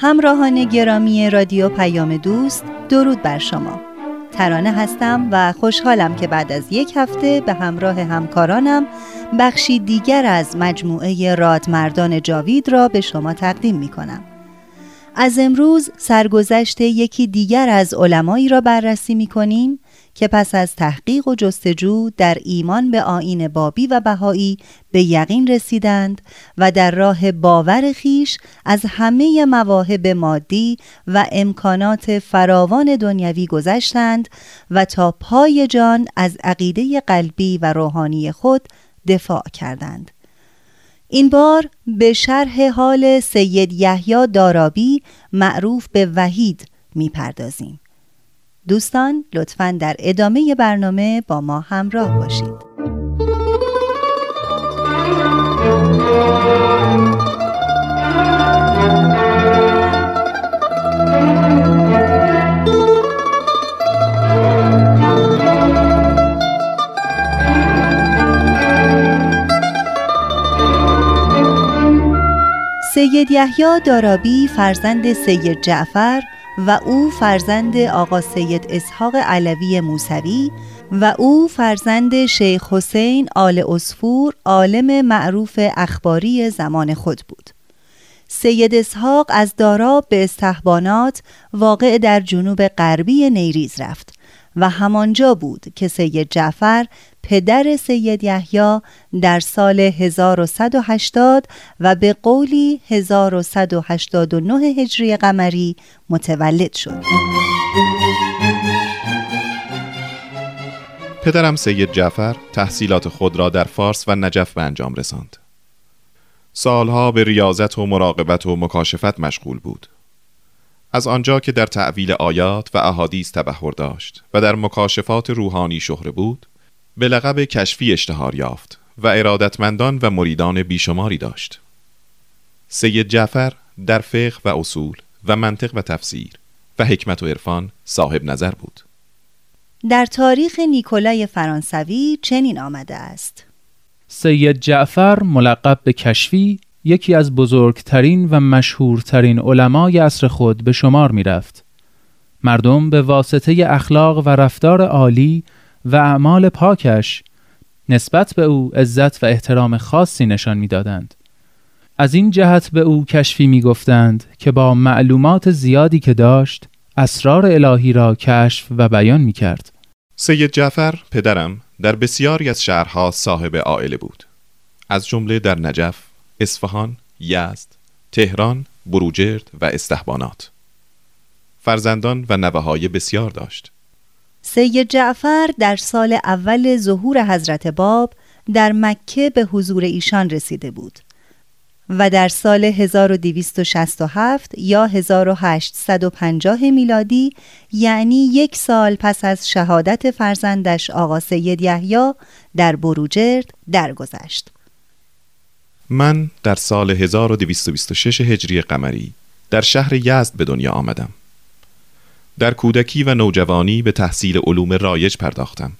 همراهان گرامی رادیو پیام دوست درود بر شما ترانه هستم و خوشحالم که بعد از یک هفته به همراه همکارانم بخشی دیگر از مجموعه رادمردان جاوید را به شما تقدیم می کنم. از امروز سرگذشت یکی دیگر از علمایی را بررسی می کنیم که پس از تحقیق و جستجو در ایمان به آین بابی و بهایی به یقین رسیدند و در راه باور خیش از همه مواهب مادی و امکانات فراوان دنیوی گذشتند و تا پای جان از عقیده قلبی و روحانی خود دفاع کردند. این بار به شرح حال سید یحیی دارابی معروف به وحید می‌پردازیم. دوستان لطفا در ادامه برنامه با ما همراه باشید. سید یحیی دارابی فرزند سید جعفر و او فرزند آقا سید اسحاق علوی موسوی و او فرزند شیخ حسین آل اسفور عالم معروف اخباری زمان خود بود. سید اسحاق از داراب به استحبانات واقع در جنوب غربی نیریز رفت و همانجا بود که سید جعفر پدر سید یحیی در سال 1180 و به قولی 1189 هجری قمری متولد شد. پدرم سید جعفر تحصیلات خود را در فارس و نجف به انجام رساند. سالها به ریاضت و مراقبت و مکاشفت مشغول بود. از آنجا که در تعویل آیات و احادیث تبهر داشت و در مکاشفات روحانی شهره بود به لقب کشفی اشتهار یافت و ارادتمندان و مریدان بیشماری داشت. سید جعفر در فقه و اصول و منطق و تفسیر و حکمت و عرفان صاحب نظر بود. در تاریخ نیکولای فرانسوی چنین آمده است. سید جعفر ملقب به کشفی یکی از بزرگترین و مشهورترین علمای عصر خود به شمار می رفت. مردم به واسطه اخلاق و رفتار عالی و اعمال پاکش نسبت به او عزت و احترام خاصی نشان می‌دادند. از این جهت به او کشفی می گفتند که با معلومات زیادی که داشت اسرار الهی را کشف و بیان می کرد. سید جعفر پدرم در بسیاری از شهرها صاحب عائله بود. از جمله در نجف، اصفهان، یزد، تهران، بروجرد و استحبانات. فرزندان و نوه بسیار داشت. سید جعفر در سال اول ظهور حضرت باب در مکه به حضور ایشان رسیده بود و در سال 1267 یا 1850 میلادی یعنی یک سال پس از شهادت فرزندش آقا سید یحیی در بروجرد درگذشت. من در سال 1226 هجری قمری در شهر یزد به دنیا آمدم. در کودکی و نوجوانی به تحصیل علوم رایج پرداختم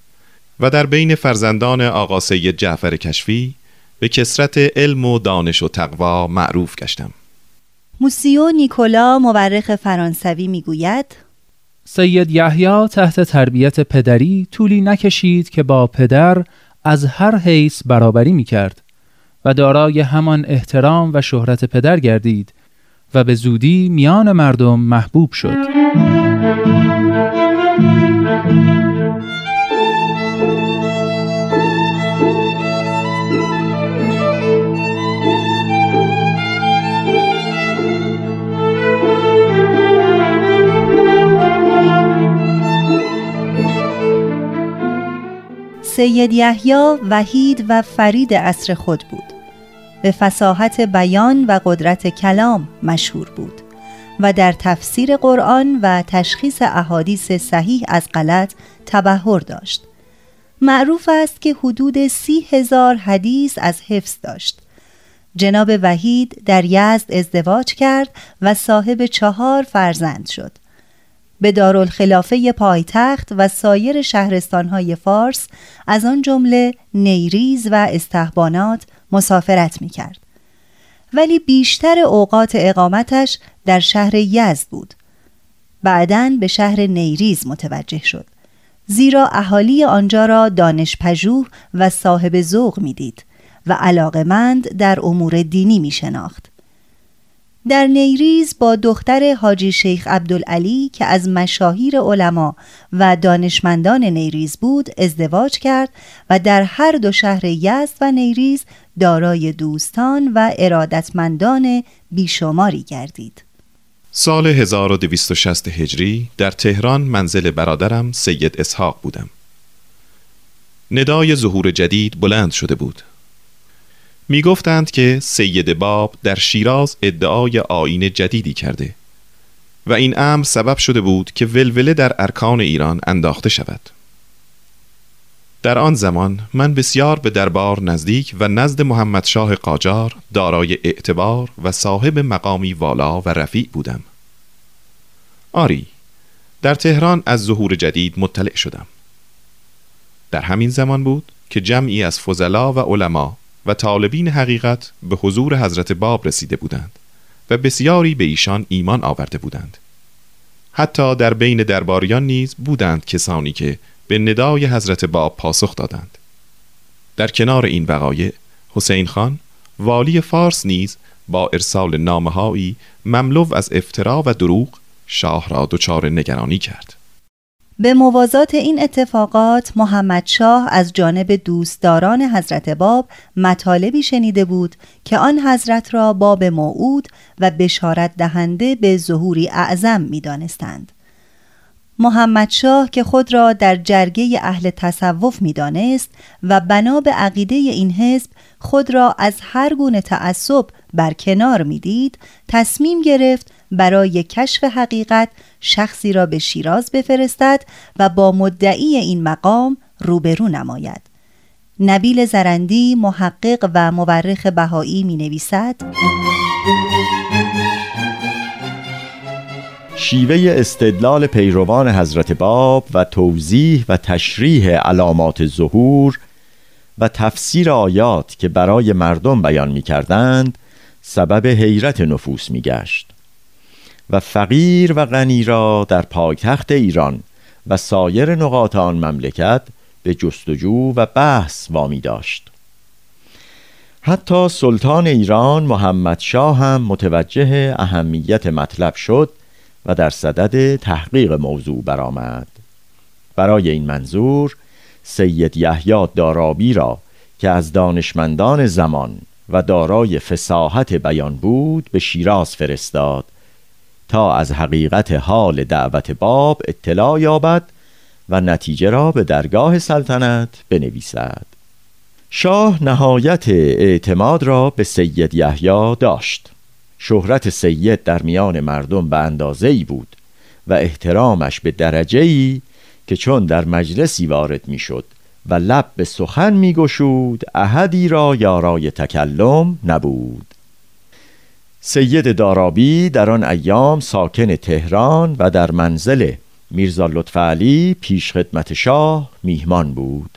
و در بین فرزندان آقا سید جعفر کشفی به کسرت علم و دانش و تقوا معروف گشتم. موسیو نیکولا مورخ فرانسوی می‌گوید سید یحیی تحت تربیت پدری طولی نکشید که با پدر از هر حیث برابری می کرد و دارای همان احترام و شهرت پدر گردید و به زودی میان مردم محبوب شد. سید یحیی وحید و فرید عصر خود بود به فساحت بیان و قدرت کلام مشهور بود و در تفسیر قرآن و تشخیص احادیث صحیح از غلط تبهر داشت. معروف است که حدود سی هزار حدیث از حفظ داشت. جناب وحید در یزد ازدواج کرد و صاحب چهار فرزند شد. به دارالخلافه پایتخت و سایر شهرستانهای فارس از آن جمله نیریز و استحبانات مسافرت می کرد. ولی بیشتر اوقات اقامتش در شهر یزد بود. بعدا به شهر نیریز متوجه شد. زیرا اهالی آنجا را دانش پژوه و صاحب ذوق می‌دید و علاقمند در امور دینی می شناخت. در نیریز با دختر حاجی شیخ عبدالعلی که از مشاهیر علما و دانشمندان نیریز بود ازدواج کرد و در هر دو شهر یزد و نیریز دارای دوستان و ارادتمندان بیشماری گردید. سال 1260 هجری در تهران منزل برادرم سید اسحاق بودم. ندای ظهور جدید بلند شده بود. می گفتند که سید باب در شیراز ادعای آین جدیدی کرده و این امر سبب شده بود که ولوله در ارکان ایران انداخته شود در آن زمان من بسیار به دربار نزدیک و نزد محمد شاه قاجار دارای اعتبار و صاحب مقامی والا و رفیع بودم. آری در تهران از ظهور جدید مطلع شدم. در همین زمان بود که جمعی از فضلا و علما و طالبین حقیقت به حضور حضرت باب رسیده بودند و بسیاری به ایشان ایمان آورده بودند. حتی در بین درباریان نیز بودند کسانی که به ندای حضرت باب پاسخ دادند در کنار این وقایع حسین خان والی فارس نیز با ارسال نامهایی مملو از افترا و دروغ شاه را دچار نگرانی کرد به موازات این اتفاقات محمد شاه از جانب دوستداران حضرت باب مطالبی شنیده بود که آن حضرت را باب موعود و بشارت دهنده به ظهوری اعظم می دانستند. محمد شاه که خود را در جرگه اهل تصوف می دانست و بنا به عقیده این حزب خود را از هر گونه تعصب کنار می دید تصمیم گرفت برای کشف حقیقت شخصی را به شیراز بفرستد و با مدعی این مقام روبرو نماید. نبیل زرندی محقق و مورخ بهایی می نویسد شیوه استدلال پیروان حضرت باب و توضیح و تشریح علامات ظهور و تفسیر آیات که برای مردم بیان می کردند سبب حیرت نفوس می گشت و فقیر و غنی را در پایتخت ایران و سایر نقاط آن مملکت به جستجو و بحث وامی داشت. حتی سلطان ایران محمد شاه هم متوجه اهمیت مطلب شد و در صدد تحقیق موضوع برآمد. برای این منظور سید یحیی دارابی را که از دانشمندان زمان و دارای فساحت بیان بود به شیراز فرستاد تا از حقیقت حال دعوت باب اطلاع یابد و نتیجه را به درگاه سلطنت بنویسد. شاه نهایت اعتماد را به سید یحیی داشت. شهرت سید در میان مردم به اندازه ای بود و احترامش به درجه ای که چون در مجلسی وارد می‌شد و لب به سخن میگشود احدی را یارای تکلم نبود. سید دارابی در آن ایام ساکن تهران و در منزل میرزا لطف علی پیش خدمت شاه میهمان بود.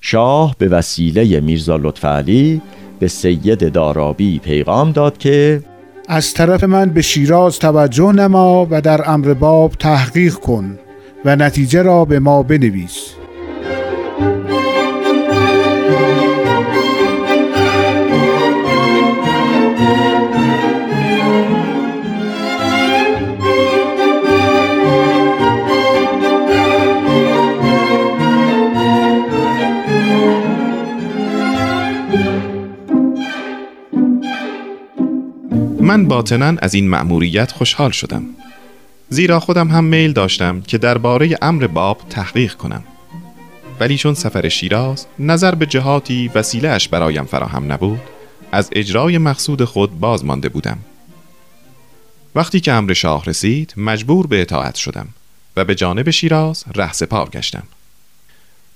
شاه به وسیله میرزا لطفعلی به سید دارابی پیغام داد که از طرف من به شیراز توجه نما و در امر باب تحقیق کن و نتیجه را به ما بنویس. من باطنا از این مأموریت خوشحال شدم. زیرا خودم هم میل داشتم که درباره امر باب تحقیق کنم. ولی چون سفر شیراز نظر به جهاتی وسیله اش برایم فراهم نبود از اجرای مقصود خود باز مانده بودم. وقتی که امر شاه رسید مجبور به اطاعت شدم و به جانب شیراز ره سپار گشتم.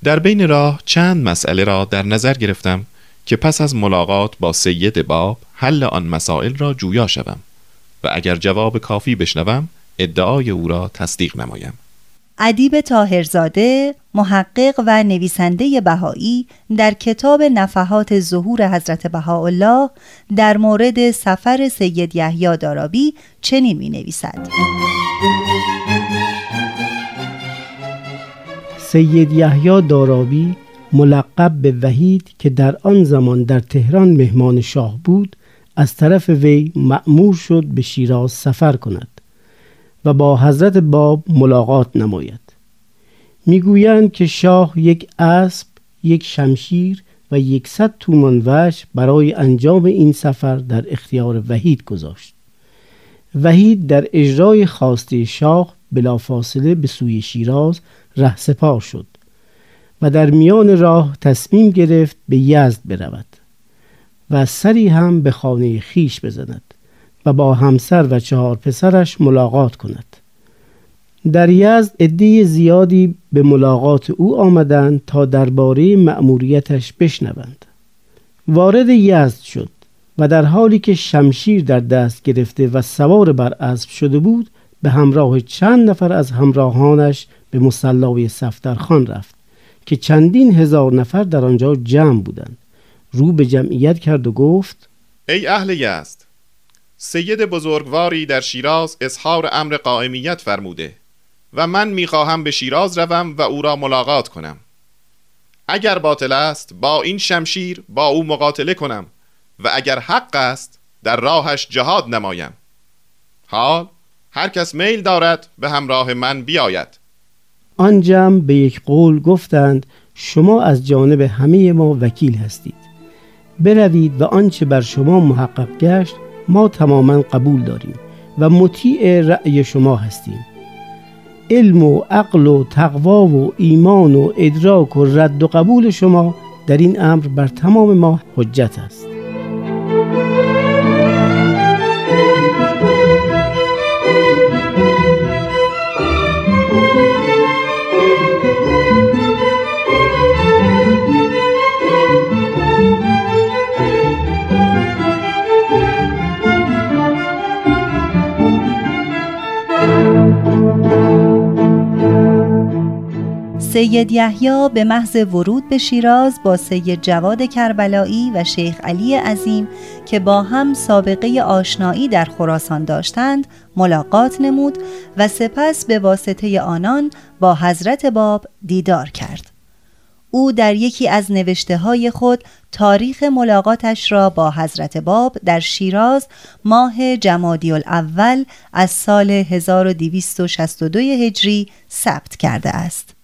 در بین راه چند مسئله را در نظر گرفتم که پس از ملاقات با سید باب حل آن مسائل را جویا شوم و اگر جواب کافی بشنوم ادعای او را تصدیق نمایم. ادیب تاهرزاده محقق و نویسنده بهایی در کتاب نفحات ظهور حضرت بهاءالله در مورد سفر سید یحیی دارابی چنین می نویسد سید یحیی دارابی ملقب به وحید که در آن زمان در تهران مهمان شاه بود از طرف وی مأمور شد به شیراز سفر کند و با حضرت باب ملاقات نماید. می‌گویند که شاه یک اسب یک شمشیر و یکصد تومان وش برای انجام این سفر در اختیار وحید گذاشت. وحید در اجرای خواسته شاه بلافاصله به سوی شیراز رهسپار شد. و در میان راه تصمیم گرفت به یزد برود و سری هم به خانه خیش بزند و با همسر و چهار پسرش ملاقات کند. در یزد عده زیادی به ملاقات او آمدند تا درباره مأموریتش بشنوند. وارد یزد شد و در حالی که شمشیر در دست گرفته و سوار بر اسب شده بود به همراه چند نفر از همراهانش به مسلای صفدرخان رفت. که چندین هزار نفر در آنجا جمع بودند. رو به جمعیت کرد و گفت ای اهل یزد سید بزرگواری در شیراز اظهار امر قائمیت فرموده و من می‌خواهم به شیراز روم و او را ملاقات کنم. اگر باطل است با این شمشیر با او مقاتله کنم و اگر حق است در راهش جهاد نمایم. حال هر کس میل دارد به همراه من بیاید. آن جمع به یک قول گفتند شما از جانب همه ما وکیل هستید. بروید و آنچه بر شما محقق گشت ما تماما قبول داریم و مطیع رأی شما هستیم. علم و عقل و تقوا و ایمان و ادراک و رد و قبول شما در این امر بر تمام ما حجت است. سید یحیی به محض ورود به شیراز با سید جواد کربلایی و شیخ علی عظیم که با هم سابقه آشنایی در خراسان داشتند ملاقات نمود و سپس به واسطه آنان با حضرت باب دیدار کرد. او در یکی از نوشته های خود تاریخ ملاقاتش را با حضرت باب در شیراز ماه جمادی الاول از سال 1262 هجری ثبت کرده است.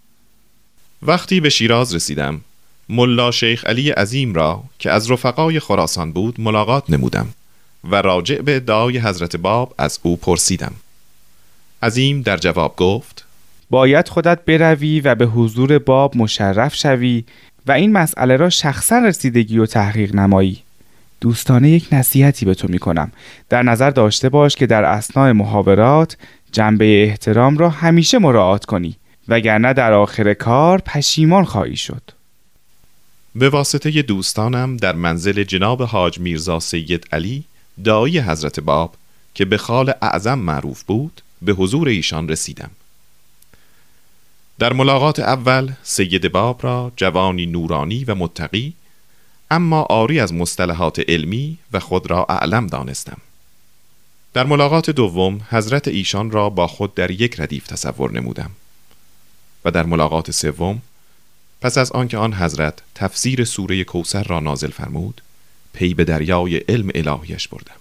وقتی به شیراز رسیدم ملا شیخ علی عظیم را که از رفقای خراسان بود ملاقات نمودم و راجع به ادعای حضرت باب از او پرسیدم. عظیم در جواب گفت باید خودت بروی و به حضور باب مشرف شوی و این مسئله را شخصا رسیدگی و تحقیق نمایی. دوستانه یک نصیحتی به تو می کنم در نظر داشته باش که در اسناع محاورات جنبه احترام را همیشه مراعات کنی. وگرنه در آخر کار پشیمان خواهی شد. به واسطه دوستانم در منزل جناب حاج میرزا سید علی دایی حضرت باب که به خال اعظم معروف بود به حضور ایشان رسیدم. در ملاقات اول سید باب را جوانی نورانی و متقی اما آری از مصطلحات علمی و خود را اعلم دانستم. در ملاقات دوم حضرت ایشان را با خود در یک ردیف تصور نمودم. و در ملاقات سوم پس از آنکه آن حضرت تفسیر سوره کوسر را نازل فرمود پی به دریای علم الهیش بردم.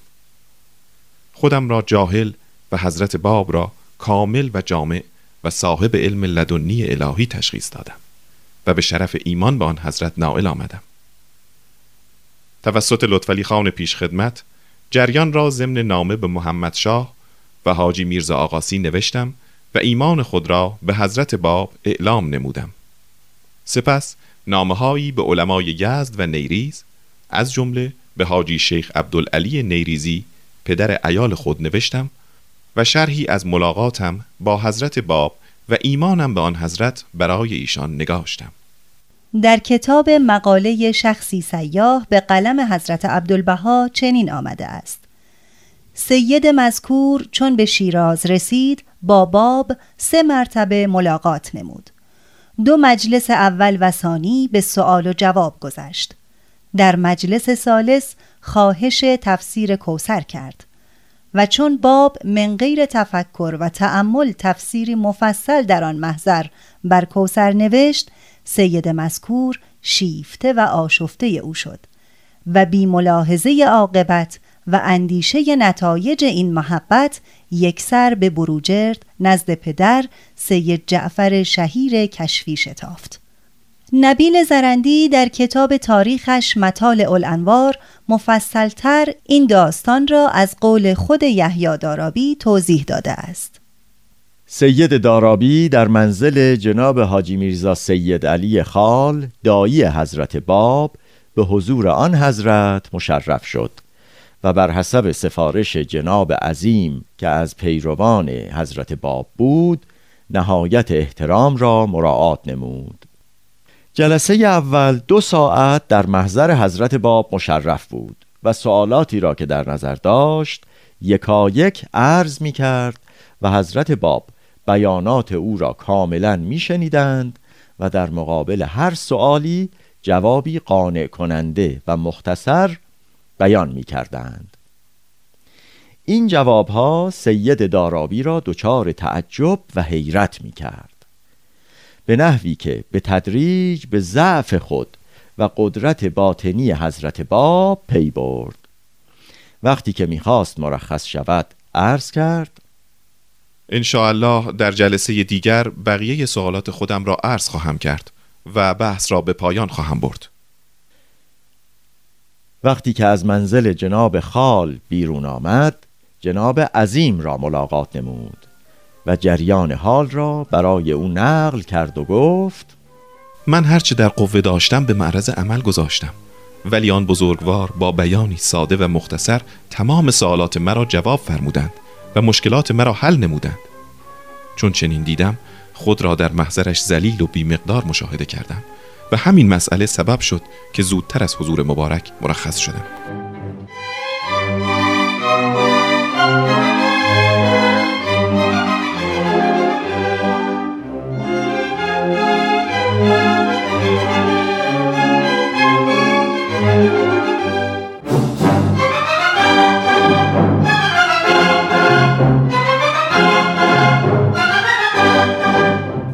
خودم را جاهل و حضرت باب را کامل و جامع و صاحب علم لدنی الهی تشخیص دادم و به شرف ایمان به آن حضرت نائل آمدم. توسط لطفلی خان پیش خدمت جریان را ضمن نامه به محمد شاه و حاجی میرزا آقاسی نوشتم و ایمان خود را به حضرت باب اعلام نمودم. سپس نامههایی به علمای یزد و نیریز از جمله به حاجی شیخ عبدالعلی نیریزی پدر ایال خود نوشتم و شرحی از ملاقاتم با حضرت باب و ایمانم به آن حضرت برای ایشان نگاشتم. در کتاب مقاله شخصی سیاه به قلم حضرت عبدالبها چنین آمده است. سید مذکور چون به شیراز رسید با باب سه مرتبه ملاقات نمود. دو مجلس اول و ثانی به سوال و جواب گذشت. در مجلس سالس خواهش تفسیر کوسر کرد و چون باب من غیر تفکر و تأمل تفسیری مفصل در آن محضر بر کوسر نوشت سید مذکور شیفته و آشفته او شد و بی ملاحظه عاقبت و اندیشه نتایج این محبت یکسر به بروجرد نزد پدر سید جعفر شهیر کشفی شتافت نبیل زرندی در کتاب تاریخش مطال الانوار مفصلتر این داستان را از قول خود یحیی دارابی توضیح داده است. سید دارابی در منزل جناب حاجی میرزا سید علی خال دایی حضرت باب به حضور آن حضرت مشرف شد. و بر حسب سفارش جناب عظیم که از پیروان حضرت باب بود نهایت احترام را مراعات نمود. جلسه اول دو ساعت در محضر حضرت باب مشرف بود و سوالاتی را که در نظر داشت یکایک عرض می کرد و حضرت باب بیانات او را کاملا می شنیدند و در مقابل هر سوالی جوابی قانع کننده و مختصر بیان می کردند. این جوابها سید دارابی را دچار تعجب و حیرت می کرد. به نحوی که به تدریج به ضعف خود و قدرت باطنی حضرت باب پی برد وقتی که می‌خواست مرخص شود عرض کرد الله در جلسه دیگر بقیه سوالات خودم را عرض خواهم کرد و بحث را به پایان خواهم برد وقتی که از منزل جناب خال بیرون آمد جناب عظیم را ملاقات نمود و جریان حال را برای او نقل کرد و گفت من هرچه در قوه داشتم به معرض عمل گذاشتم. ولی آن بزرگوار با بیانی ساده و مختصر تمام سوالات مرا جواب فرمودند و مشکلات مرا حل نمودند. چون چنین دیدم خود را در محضرش زلیل و بیمقدار مشاهده کردم. و همین مسئله سبب شد که زودتر از حضور مبارک مرخص شدم.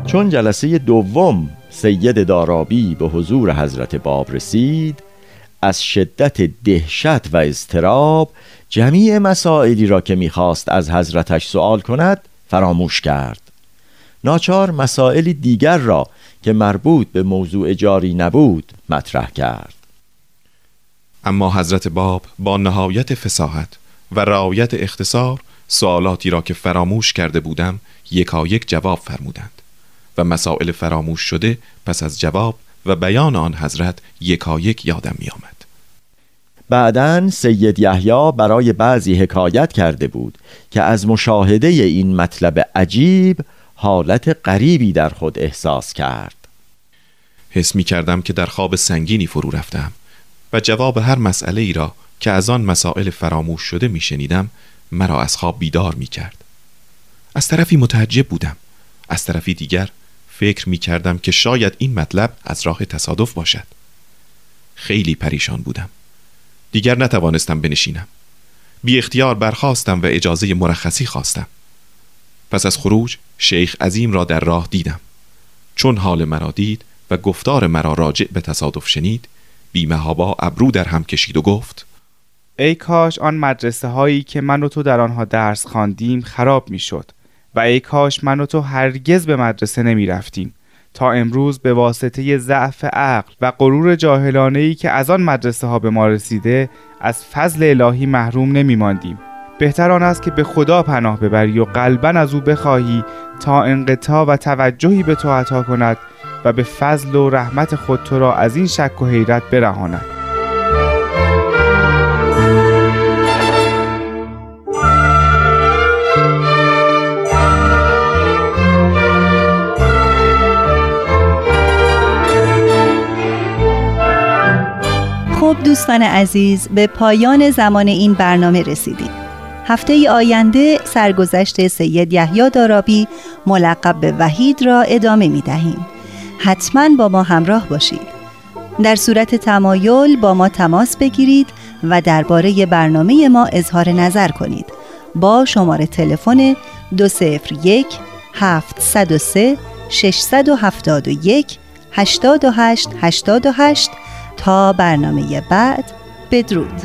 چون جلسه دوم سید دارابی به حضور حضرت باب رسید از شدت دهشت و اضطراب جمیع مسائلی را که می‌خواست از حضرتش سوال کند فراموش کرد. ناچار مسائل دیگر را که مربوط به موضوع جاری نبود مطرح کرد. اما حضرت باب با نهایت فساحت و رعایت اختصار سوالاتی را که فراموش کرده بودم یکایک جواب فرمودند. و مسائل فراموش شده پس از جواب و بیان آن حضرت یکایک یادم می آمد. بعدا سید یحیی برای بعضی حکایت کرده بود که از مشاهده این مطلب عجیب حالت غریبی در خود احساس کرد حس می کردم که در خواب سنگینی فرو رفتم و جواب هر مسئله ای را که از آن مسائل فراموش شده می شنیدم مرا از خواب بیدار می کرد از طرفی متعجب بودم از طرفی دیگر فکر می کردم که شاید این مطلب از راه تصادف باشد. خیلی پریشان بودم. دیگر نتوانستم بنشینم. بی اختیار برخواستم و اجازه مرخصی خواستم. پس از خروج شیخ عظیم را در راه دیدم. چون حال مرا دید و گفتار مرا راجع به تصادف شنید بیمهابا ابرو در هم کشید و گفت ای کاش آن مدرسه هایی که من و تو در آنها درس خواندیم خراب می شد و ای کاش من و تو هرگز به مدرسه نمی رفتیم تا امروز به واسطه ضعف عقل و غرور جاهلانه ای که از آن مدرسه ها به ما رسیده از فضل الهی محروم نمی ماندیم بهتر آن است که به خدا پناه ببری و قلبا از او بخواهی تا انقطاع و توجهی به تو عطا کند و به فضل و رحمت خود تو را از این شک و حیرت برهاند. خب دوستان عزیز به پایان زمان این برنامه رسیدیم. هفته آینده سرگذشت سید یحیی دارابی ملقب به وحید را ادامه می دهیم حتما با ما همراه باشید. در صورت تمایل با ما تماس بگیرید و درباره برنامه ما اظهار نظر کنید. با شماره تلفن 201 703 671 828 88 تا برنامه بعد. بدرود.